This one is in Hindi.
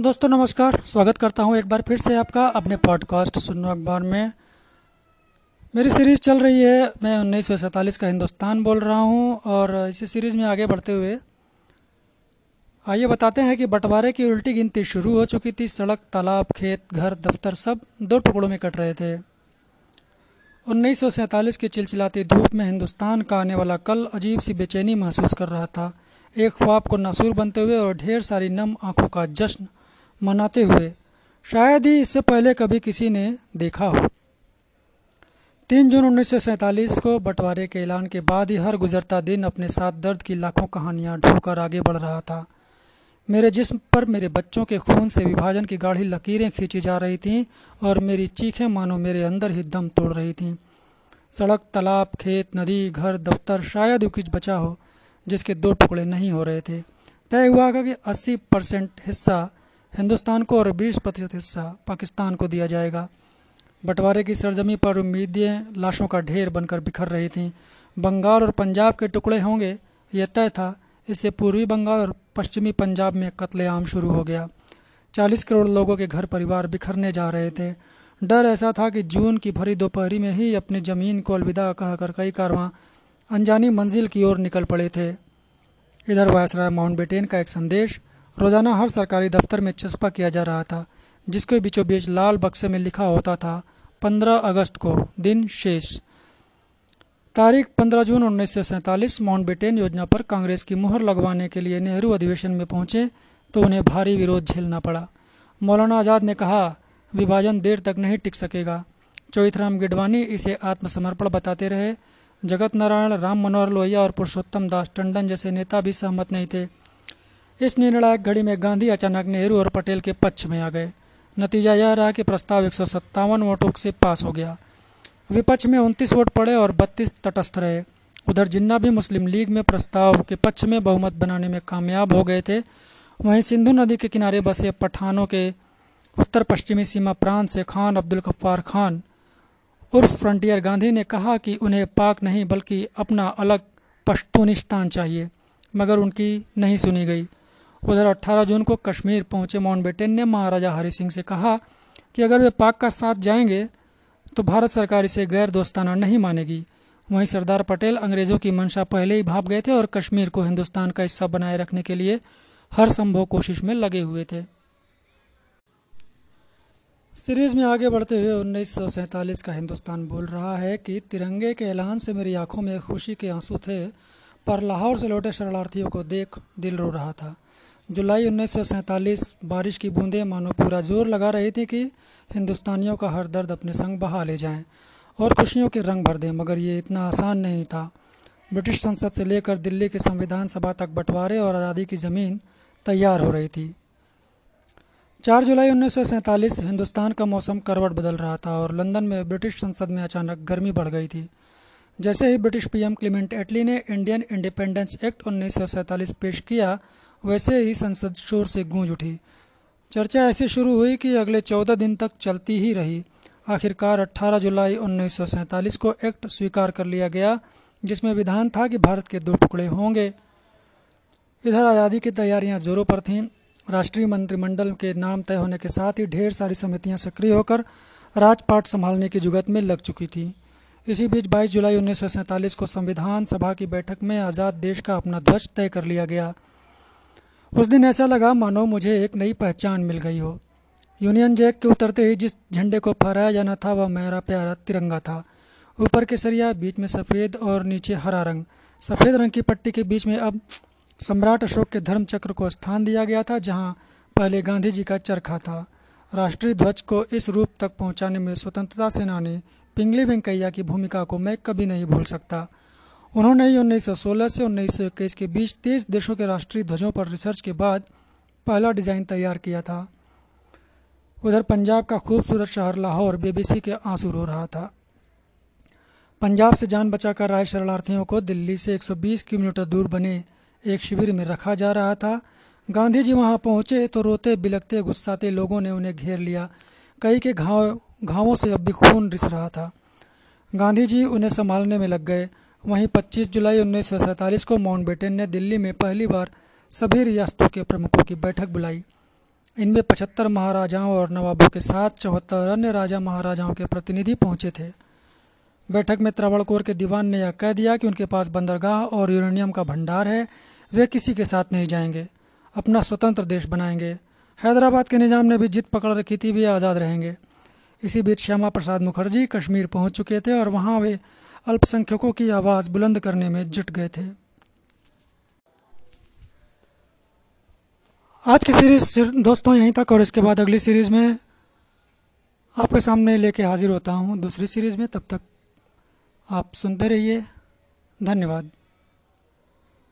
दोस्तों, नमस्कार। स्वागत करता हूँ एक बार फिर से आपका अपने पॉडकास्ट सुनो अखबार में। मेरी सीरीज़ चल रही है। मैं उन्नीस सौ सैंतालीस का हिंदुस्तान बोल रहा हूँ और इसी सीरीज़ में आगे बढ़ते हुए आइए बताते हैं कि बंटवारे की उल्टी गिनती शुरू हो चुकी थी। सड़क, तालाब, खेत, घर, दफ्तर सब दो टुकड़ों में कट रहे थे। उन्नीस की चिलचिलाती धूप में हिंदुस्तान का आने वाला कल अजीब सी बेचैनी महसूस कर रहा था। एक ख्वाब को नासूर बनते हुए और ढेर सारी नम आँखों का जश्न मनाते हुए, शायद ही इससे पहले कभी किसी ने देखा हो। तीन जून उन्नीस को बंटवारे के ऐलान के बाद ही हर गुजरता दिन अपने साथ दर्द की लाखों कहानियाँ ढोकर आगे बढ़ रहा था। मेरे जिस्म पर मेरे बच्चों के खून से विभाजन की गाढ़ी लकीरें खींची जा रही थीं और मेरी चीखें मानो मेरे अंदर ही दम तोड़ रही थीं। सड़क, तालाब, खेत, नदी, घर, दफ्तर, शायद ही कुछ बचा हो, जिसके दो टुकड़े नहीं हो रहे थे। तय हुआ कि 80 परसेंट हिस्सा हिंदुस्तान को और 20 प्रतिशत हिस्सा पाकिस्तान को दिया जाएगा। बंटवारे की सरजमी पर उम्मीदें, लाशों का ढेर बनकर बिखर रही थीं। बंगाल और पंजाब के टुकड़े होंगे, यह तय था। इससे पूर्वी बंगाल और पश्चिमी पंजाब में कत्लेआम शुरू हो गया। 40 करोड़ लोगों के घर परिवार बिखरने जा रहे थे। डर ऐसा था कि जून की भरी दोपहरी में ही अपनी ज़मीन को अलविदा कहकर कई कारवां अनजानी मंजिल की ओर निकल पड़े थे। इधर वायसराय माउंटबेटेन का एक संदेश रोज़ाना हर सरकारी दफ्तर में चस्पा किया जा रहा था, जिसके बीचों बीच लाल बक्से में लिखा होता था 15 अगस्त को दिन शेष। तारीख 15 जून उन्नीस माउंटबेटेन योजना पर कांग्रेस की मुहर लगवाने के लिए नेहरू अधिवेशन में पहुँचे तो उन्हें भारी विरोध झेलना पड़ा। मौलाना आज़ाद ने कहा, विभाजन देर तक नहीं टिक सकेगा। चौथराम गिडवानी इसे आत्मसमर्पण बताते रहे। जगत नारायण, राम मनोहर लोहिया और पुरुषोत्तम दास टंडन जैसे नेता भी सहमत नहीं थे। इस निर्णायक घड़ी में गांधी अचानक नेहरू और पटेल के पक्ष में आ गए। नतीजा यह रहा कि प्रस्ताव एक सौ सत्तावन वोटों से पास हो गया। विपक्ष में उनतीस वोट पड़े और बत्तीस तटस्थ रहे। उधर जिन्ना भी मुस्लिम लीग में प्रस्ताव के पक्ष में बहुमत बनाने में कामयाब हो गए थे, वहीं सिंधु नदी के किनारे बसे पठानों के उत्तर पश्चिमी सीमा प्रांत से खान अब्दुल गफ्फार खान, उर्फ़ फ्रंटियर गांधी ने कहा कि उन्हें पाक नहीं बल्कि अपना अलग पश्तूनिस्तान चाहिए, मगर उनकी नहीं सुनी गई। उधर 18 जून को कश्मीर पहुँचे माउंटबेटन ने, महाराजा हरि सिंह से कहा कि अगर वे पाक का साथ जाएँगे तो भारत सरकार इसे गैर दोस्ताना नहीं मानेगी। वहीं सरदार पटेल अंग्रेज़ों की मंशा पहले ही भाप गए थे और कश्मीर को हिंदुस्तान का हिस्सा बनाए रखने के लिए हर संभव कोशिश में लगे हुए थे। सीरीज़ में आगे बढ़ते हुए उन्नीस सौ सैंतालीस का हिंदुस्तान बोल रहा है कि तिरंगे के ऐलान से मेरी आँखों में खुशी के आँसू थे, पर लाहौर से लौटे शरणार्थियों को देख दिल रो रहा था। जुलाई उन्नीस सौ सैंतालीस, बारिश की बूंदें मानो पूरा ज़ोर लगा रही थी कि हिंदुस्तानियों का हर दर्द अपने संग बहा ले जाएँ और खुशियों के रंग भर दें, मगर ये इतना आसान नहीं था। ब्रिटिश संसद से लेकर दिल्ली के संविधान सभा तक बंटवारे और आज़ादी की ज़मीन तैयार हो रही थी। 4 जुलाई उन्नीस सौ सैंतालीस, हिंदुस्तान का मौसम करवट बदल रहा था और लंदन में ब्रिटिश संसद में अचानक गर्मी बढ़ गई थी। जैसे ही ब्रिटिश पीएम क्लीमेंट एटली ने इंडियन इंडिपेंडेंस एक्ट उन्नीस सौ सैंतालीस पेश किया वैसे ही संसद शोर से गूंज उठी। चर्चा ऐसे शुरू हुई कि अगले चौदह दिन तक चलती ही रही। आखिरकार 18 जुलाई उन्नीस सौ सैंतालीस को एक्ट स्वीकार कर लिया गया, जिसमें विधान था कि भारत के दो टुकड़े होंगे। इधर आज़ादी की तैयारियाँ जोरों पर थीं। राष्ट्रीय मंत्रिमंडल के नाम तय होने के साथ ही ढेर सारी समितियाँ सक्रिय होकर राजपाट संभालने की जुगत में लग चुकी थी। इसी बीच 22 जुलाई उन्नीस सौ सैंतालीस को संविधान सभा की बैठक में आज़ाद देश का अपना ध्वज तय कर लिया गया। उस दिन ऐसा लगा, मानो मुझे एक नई पहचान मिल गई हो। यूनियन जैक के उतरते ही जिस झंडे को फहराया जाना था, वह मेरा प्यारा तिरंगा था। ऊपर के सरिया, बीच में सफ़ेद और नीचे हरा रंग। सफ़ेद रंग की पट्टी के बीच में अब सम्राट अशोक के धर्म चक्र को स्थान दिया गया था, जहाँ पहले गांधी जी का चरखा था। राष्ट्रीय ध्वज को इस रूप तक पहुँचाने में स्वतंत्रता सेनानी पिंगली वेंकैया की भूमिका को मैं कभी नहीं भूल सकता। उन्होंने ही 1916 से 1921 के बीच तेईस देशों के राष्ट्रीय ध्वजों पर रिसर्च के बाद पहला डिज़ाइन तैयार किया था। उधर पंजाब का खूबसूरत शहर लाहौर बेबीसी के आँसू रो रहा था। पंजाब से जान बचाकर आए शरणार्थियों को दिल्ली से 120 किलोमीटर दूर बने एक शिविर में रखा जा रहा था। गांधी जी वहाँ पहुँचे तो रोते बिलकते गुस्साते लोगों ने उन्हें घेर लिया। कई के घाव, घावों से अब भी खून रिस रहा था। गांधी जी उन्हें संभालने में लग गए। वहीं 25 जुलाई उन्नीस सौ सैंतालीस को माउंटबेटन ने दिल्ली में पहली बार सभी रियासतों के प्रमुखों की बैठक बुलाई। इनमें पचहत्तर महाराजाओं और नवाबों के साथ चौहत्तर अन्य राजा महाराजाओं के प्रतिनिधि पहुँचे थे। बैठक में त्रावणकोर के दीवान ने यह कह दिया कि उनके पास बंदरगाह और यूरेनियम का भंडार है, वे किसी के साथ नहीं जाएँगे, अपना स्वतंत्र देश बनाएँगे। हैदराबाद के निज़ाम ने भी जिद पकड़ रखी थी, वे आज़ाद रहेंगे। इसी बीच श्यामा प्रसाद मुखर्जी कश्मीर पहुँच चुके थे और वहाँ वे अल्पसंख्यकों की आवाज़ बुलंद करने में जुट गए थे। आज की सीरीज़ दोस्तों यहीं तक और इसके बाद अगली सीरीज़ में आपके सामने लेके हाजिर होता हूँ दूसरी सीरीज़ में। तब तक आप सुनते रहिए। धन्यवाद।